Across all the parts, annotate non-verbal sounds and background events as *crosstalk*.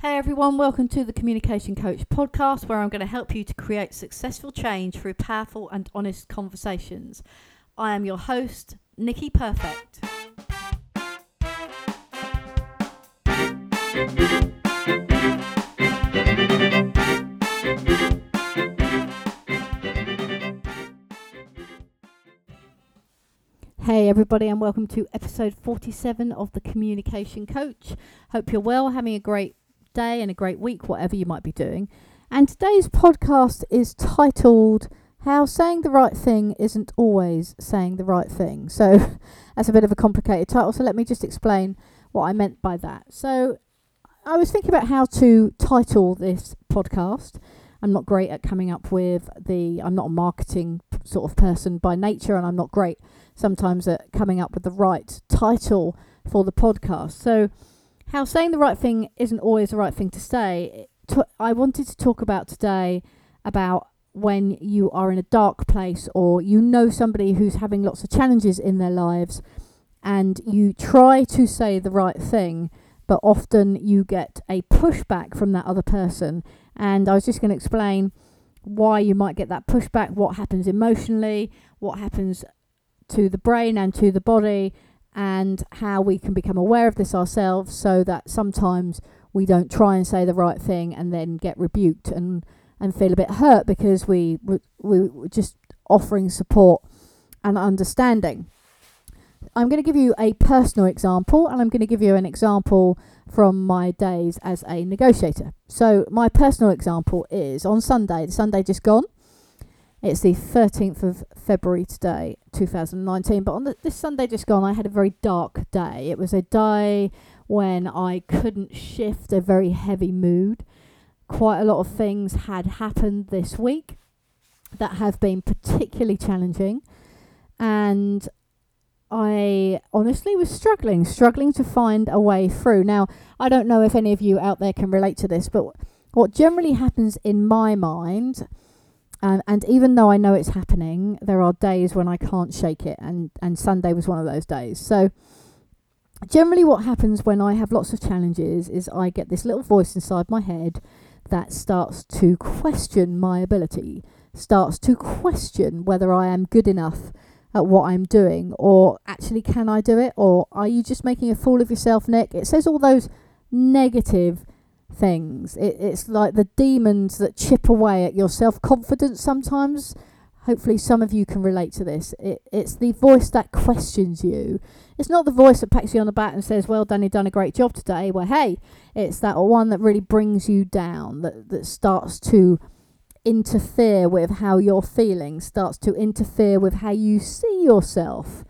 Hey everyone, welcome to the Communication Coach podcast where I'm going to help you to create successful change through powerful and honest conversations. I am your host, Nicky Perfect. Hey everybody, and welcome to episode 47 of the Communication Coach. Hope you're well, having a great day and a great week, whatever you might be doing. And today's podcast is titled How Saying the Right Thing Isn't Always Saying the Right Thing. So *laughs* that's a bit of a complicated title, so let me just explain what I meant by that. So I was thinking about how to title this podcast. I'm not great at coming up with the, I'm not a marketing sort of person by nature, and I'm not great sometimes at coming up with the right title for the podcast. So how saying the right thing isn't always the right thing to say. I wanted to talk about today about when you are in a dark place or you know somebody who's having lots of challenges in their lives and you try to say the right thing, but often you get a pushback from that other person. And I was just going to explain why you might get that pushback, what happens emotionally, what happens to the brain and to the body, and how we can become aware of this ourselves so that sometimes we don't try and say the right thing and then get rebuked and and feel a bit hurt because we we, we were just offering support and understanding. I'm going to give you a personal example and I'm going to give you an example from my days as a negotiator. So, my personal example is on Sunday, the Sunday just gone. It's the 13th of February today, 2019. But on the, this Sunday just gone, I had a very dark day. It was a day when I couldn't shift a very heavy mood. Quite a lot of things had happened this week that have been particularly challenging. And I honestly was struggling, struggling to find a way through. Now, I don't know if any of you out there can relate to this, but what generally happens in my mind um, and even though I know it's happening, there are days when I can't shake it, and, and Sunday was one of those days. So, generally, what happens when I have lots of challenges is I get this little voice inside my head that starts to question my ability, starts to question whether I am good enough at what I'm doing, or actually, can I do it, or are you just making a fool of yourself, Nick? It says all those negative things. It, it's like the demons that chip away at your self confidence sometimes. Hopefully, some of you can relate to this. It, it's the voice that questions you. It's not the voice that pats you on the back and says, Well done, you've done a great job today. Well, hey, it's that one that really brings you down, that, that starts to interfere with how you're feeling, starts to interfere with how you see yourself.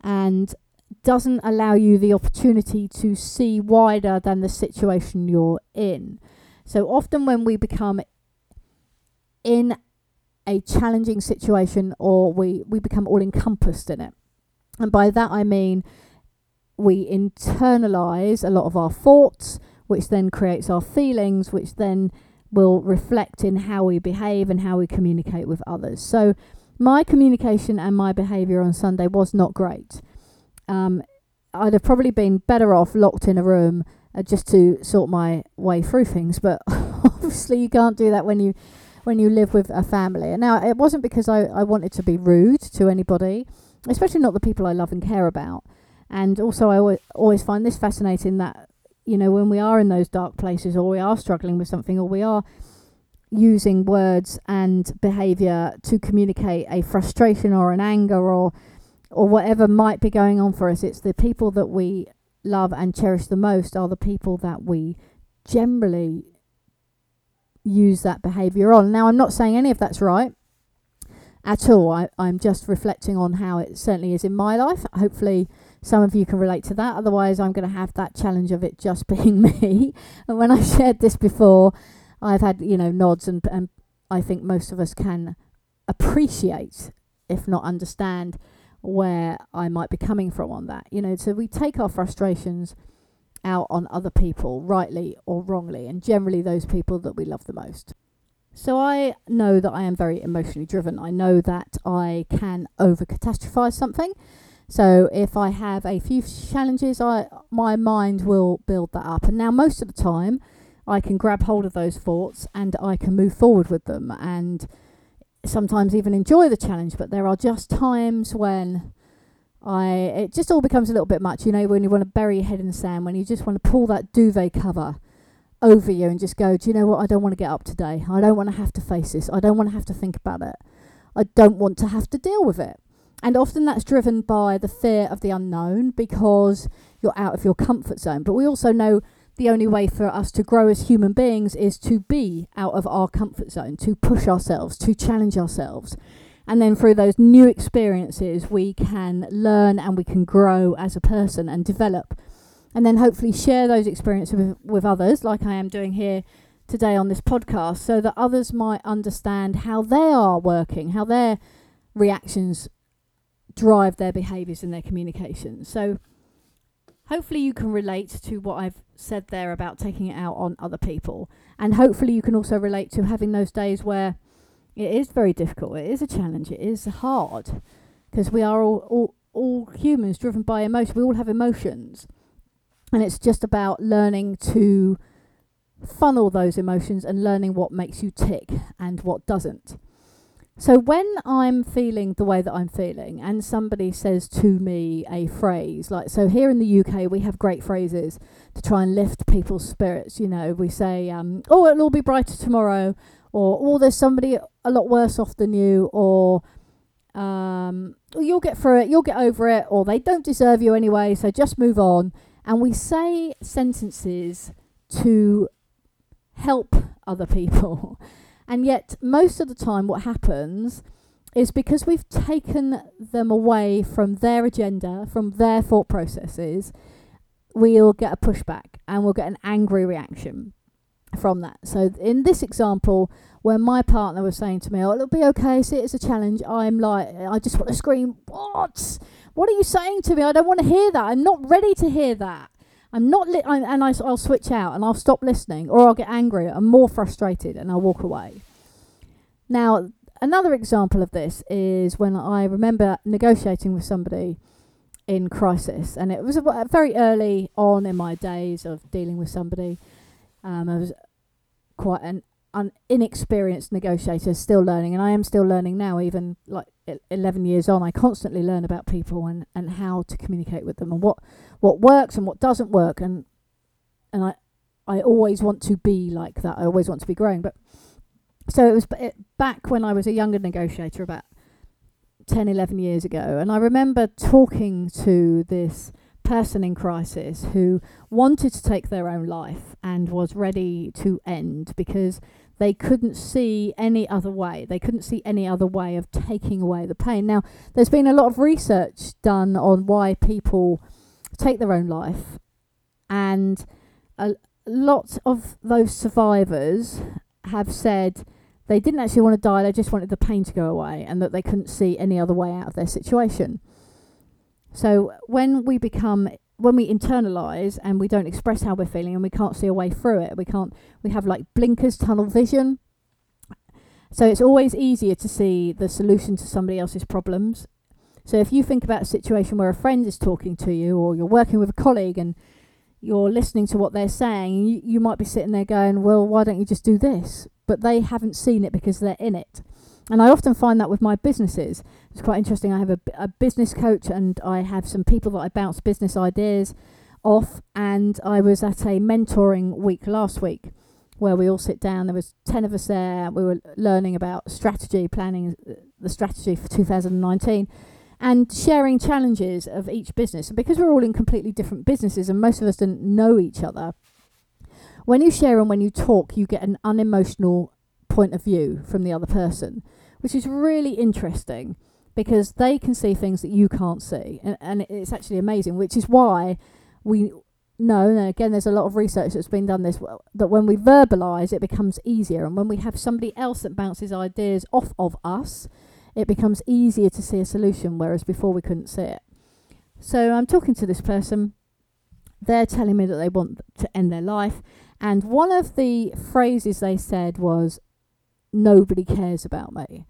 And doesn't allow you the opportunity to see wider than the situation you're in. So often, when we become in a challenging situation or we, we become all encompassed in it, and by that I mean we internalize a lot of our thoughts, which then creates our feelings, which then will reflect in how we behave and how we communicate with others. So, my communication and my behavior on Sunday was not great um, I'd have probably been better off locked in a room uh, just to sort my way through things. But *laughs* obviously, you can't do that when you when you live with a family. And now it wasn't because I, I wanted to be rude to anybody, especially not the people I love and care about. And also, I always, always find this fascinating that you know when we are in those dark places, or we are struggling with something, or we are using words and behavior to communicate a frustration or an anger or or whatever might be going on for us. It's the people that we love and cherish the most are the people that we generally use that behavior on. Now, I'm not saying any of that's right at all. I, I'm just reflecting on how it certainly is in my life. Hopefully, some of you can relate to that. Otherwise, I'm going to have that challenge of it just *laughs* being me. and when I've shared this before, I've had, you know, nods, and, and I think most of us can appreciate, if not understand, where I might be coming from on that. You know, so we take our frustrations out on other people, rightly or wrongly, and generally those people that we love the most. So I know that I am very emotionally driven. I know that I can over catastrophize something. So if I have a few challenges, I my mind will build that up. And now most of the time, I can grab hold of those thoughts and I can move forward with them and sometimes even enjoy the challenge. But there are just times when I it just all becomes a little bit much, you know, when you want to bury your head in the sand, when you just want to pull that duvet cover over you and just go, Do you know what? I don't want to get up today. I don't want to have to face this. I don't want to have to think about it. I don't want to have to deal with it. And often that's driven by the fear of the unknown because you're out of your comfort zone. But we also know the only way for us to grow as human beings is to be out of our comfort zone, to push ourselves, to challenge ourselves. And then through those new experiences, we can learn and we can grow as a person and develop. And then hopefully share those experiences with, with others, like I am doing here today on this podcast, so that others might understand how they are working, how their reactions drive their behaviours and their communication. So hopefully you can relate to what I've said there about taking it out on other people. And hopefully you can also relate to having those days where it is very difficult, it is a challenge, it is hard. Because we are all, all all humans driven by emotion. We all have emotions. And it's just about learning to funnel those emotions and learning what makes you tick and what doesn't. So when I'm feeling the way that I'm feeling, and somebody says to me a phrase like, so here in the UK we have great phrases to try and lift people's spirits. You know, we say, um, "Oh, it'll all be brighter tomorrow," or "Oh, there's somebody a lot worse off than you," or um, "You'll get through it, you'll get over it," or "They don't deserve you anyway, so just move on." And we say sentences to help other people. *laughs* And yet, most of the time, what happens is because we've taken them away from their agenda, from their thought processes, we'll get a pushback and we'll get an angry reaction from that. So, in this example, when my partner was saying to me, Oh, it'll be okay, see it's a challenge, I'm like, I just want to scream, What? What are you saying to me? I don't want to hear that. I'm not ready to hear that. I'm not li- I, and I, I'll switch out and I'll stop listening or I'll get angry. I'm more frustrated and I'll walk away. Now, another example of this is when I remember negotiating with somebody in crisis, and it was very early on in my days of dealing with somebody. Um, I was quite an an inexperienced negotiator, still learning, and I am still learning now. Even like eleven years on, I constantly learn about people and, and how to communicate with them and what what works and what doesn't work. And and I I always want to be like that. I always want to be growing. But so it was it, back when I was a younger negotiator, about 10, 11 years ago, and I remember talking to this person in crisis who wanted to take their own life and was ready to end because they couldn't see any other way. They couldn't see any other way of taking away the pain. Now, there's been a lot of research done on why people take their own life, and a lot of those survivors have said they didn't actually want to die, they just wanted the pain to go away, and that they couldn't see any other way out of their situation. So, when we become when we internalize and we don't express how we're feeling and we can't see a way through it, we can't, we have like blinkers, tunnel vision. So it's always easier to see the solution to somebody else's problems. So if you think about a situation where a friend is talking to you or you're working with a colleague and you're listening to what they're saying, you, you might be sitting there going, well, why don't you just do this? But they haven't seen it because they're in it. And I often find that with my businesses. It's quite interesting. I have a, a business coach and I have some people that I bounce business ideas off. And I was at a mentoring week last week where we all sit down. There was 10 of us there. We were learning about strategy, planning uh, the strategy for 2019 and sharing challenges of each business. And because we're all in completely different businesses and most of us didn't know each other, when you share and when you talk, you get an unemotional point of view from the other person, which is really interesting because they can see things that you can't see. And, and it's actually amazing, which is why we know, and again, there's a lot of research that's been done this, that when we verbalize, it becomes easier. And when we have somebody else that bounces ideas off of us, it becomes easier to see a solution, whereas before we couldn't see it. So I'm talking to this person. They're telling me that they want to end their life. And one of the phrases they said was, nobody cares about me.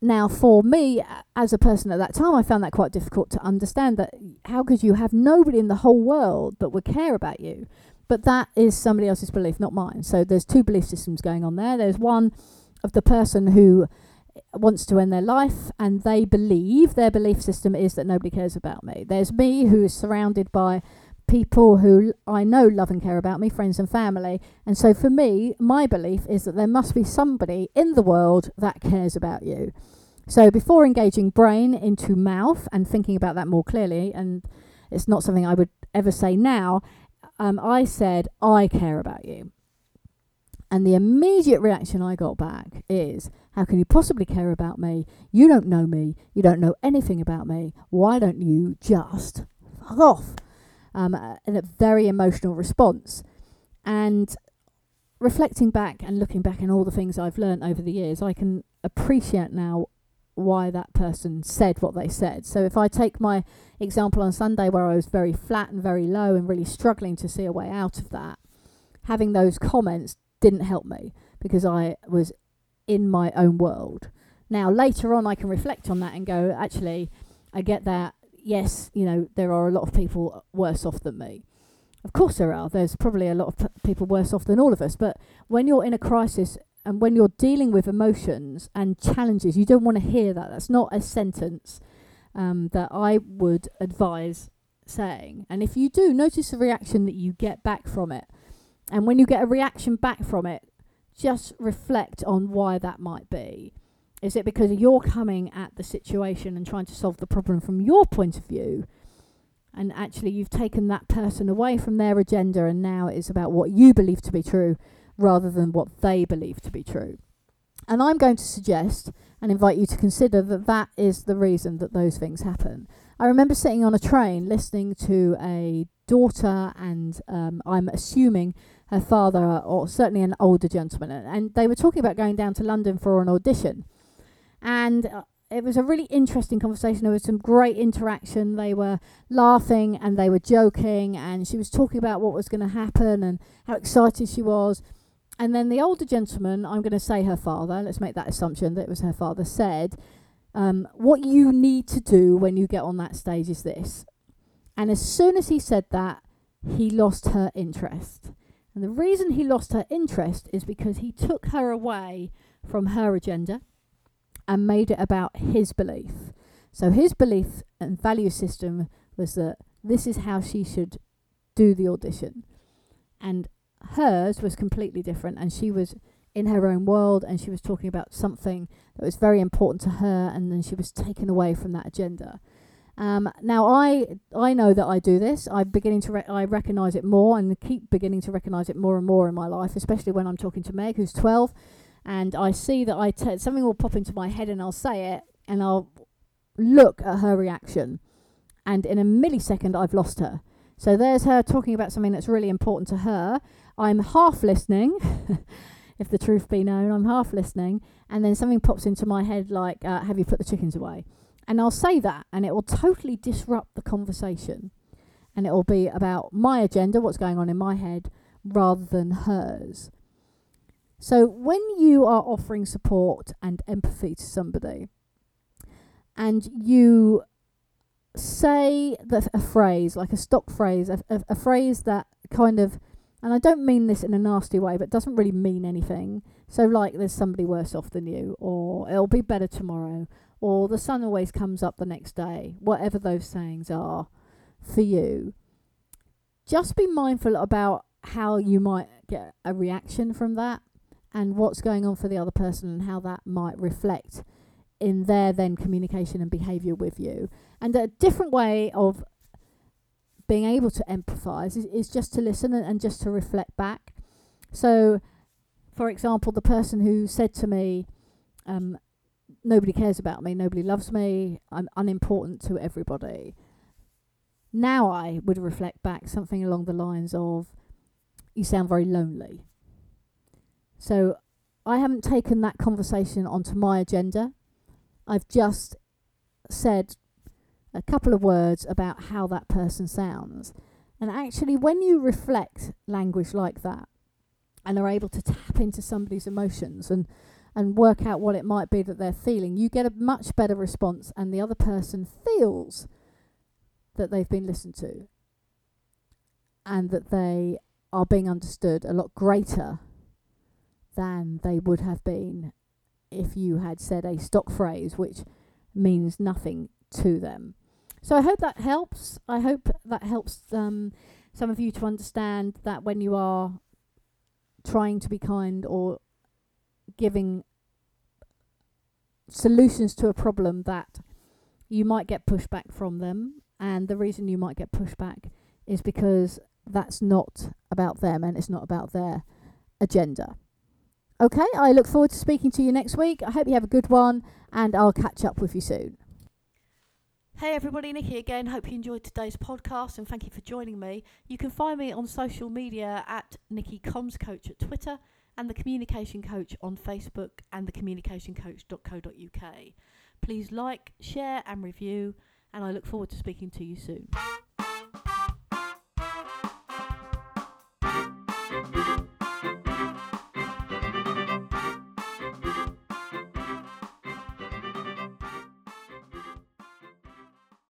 Now, for me, as a person at that time, I found that quite difficult to understand that how could you have nobody in the whole world that would care about you? but that is somebody else's belief, not mine. So there's two belief systems going on there. There's one of the person who eh, wants to end their life and they believe their belief system is that nobody cares about me. There's me who is surrounded by people who I know love and care about me, friends and family. And so for me, my belief is that there must be somebody in the world that cares about you. So before engaging brain into mouth and thinking about that more clearly, and it's not something I would ever say now, um, I said, I care about you. And the immediate reaction I got back is, How can you possibly care about me? You don't know me. You don't know anything about me. Why don't you just fuck off? Um, a very emotional response. And reflecting back and looking back and all the things I've learned over the years, I can appreciate now why that person said what they said. So if I take my example on Sunday where I was very flat and very low and really struggling to see a way out of that, having those comments didn't help me because I was in my own world. Now, later on, I can reflect on that and go, actually, I get that. Yes, you know, there are a lot of people worse off than me. Of course, there are. There's probably a lot of p- people worse off than all of us. But when you're in a crisis and when you're dealing with emotions and challenges, you don't want to hear that. That's not a sentence um, that I would advise saying. And if you do, notice the reaction that you get back from it. And when you get a reaction back from it, just reflect on why that might be. Is it because you're coming at the situation and trying to solve the problem from your point of view? And actually, you've taken that person away from their agenda, and now it's about what you believe to be true rather than what they believe to be true. And I'm going to suggest and invite you to consider that that is the reason that those things happen. I remember sitting on a train listening to a daughter, and um, I'm assuming her father, or certainly an older gentleman, and they were talking about going down to London for an audition. And uh, it was a really interesting conversation. There was some great interaction. They were laughing and they were joking, and she was talking about what was going to happen and how excited she was. And then the older gentleman, I'm going to say her father, let's make that assumption that it was her father, said, um, What you need to do when you get on that stage is this. And as soon as he said that, he lost her interest. And the reason he lost her interest is because he took her away from her agenda and made it about his belief. So his belief and value system was that this is how she should do the audition. And hers was completely different and she was in her own world and she was talking about something that was very important to her and then she was taken away from that agenda. Um, now I I know that I do this. I'm beginning to re- I recognise it more and keep beginning to recognise it more and more in my life, especially when I'm talking to Meg, who's 12, and I see that I t- something will pop into my head and I'll say it and I'll look at her reaction, and in a millisecond I've lost her. So there's her talking about something that's really important to her. I'm half listening. *laughs* if the truth be known, I'm half listening, and then something pops into my head like, uh, "Have you put the chickens away?" And I'll say that, and it will totally disrupt the conversation. And it will be about my agenda, what's going on in my head, rather than hers. So when you are offering support and empathy to somebody, and you say that a phrase, like a stock phrase, a, a, a phrase that kind of and I don't mean this in a nasty way, but doesn't really mean anything. So, like, there's somebody worse off than you, or it'll be better tomorrow, or the sun always comes up the next day, whatever those sayings are for you, just be mindful about how you might get a reaction from that and what's going on for the other person and how that might reflect in their then communication and behavior with you. And a different way of being able to empathize is, is just to listen and, and just to reflect back. So, for example, the person who said to me, um, nobody cares about me, nobody loves me, I'm unimportant to everybody. Now I would reflect back something along the lines of, you sound very lonely. So I haven't taken that conversation onto my agenda. I've just said a couple of words about how that person sounds. And actually, when you reflect language like that and are able to tap into somebody's emotions and and work out what it might be that they're feeling, you get a much better response, and the other person feels that they've been listened to and that they are being understood a lot greater than they would have been if you had said a stock phrase which means nothing to them. So I hope that helps. I hope that helps um, some of you to understand that when you are trying to be kind or giving solutions to a problem that you might get pushback from them and the reason you might get pushback is because that's not about them and it's not about their agenda. Okay, I look forward to speaking to you next week. I hope you have a good one and I'll catch up with you soon. Hey everybody, Nicky again. Hope you enjoyed today's podcast and thank you for joining me. You can find me on social media at Nicky Comms Coach at Twitter and the Communication Coach on Facebook and thecommunicationcoach.co.uk. Please like, share, and review, and I look forward to speaking to you soon.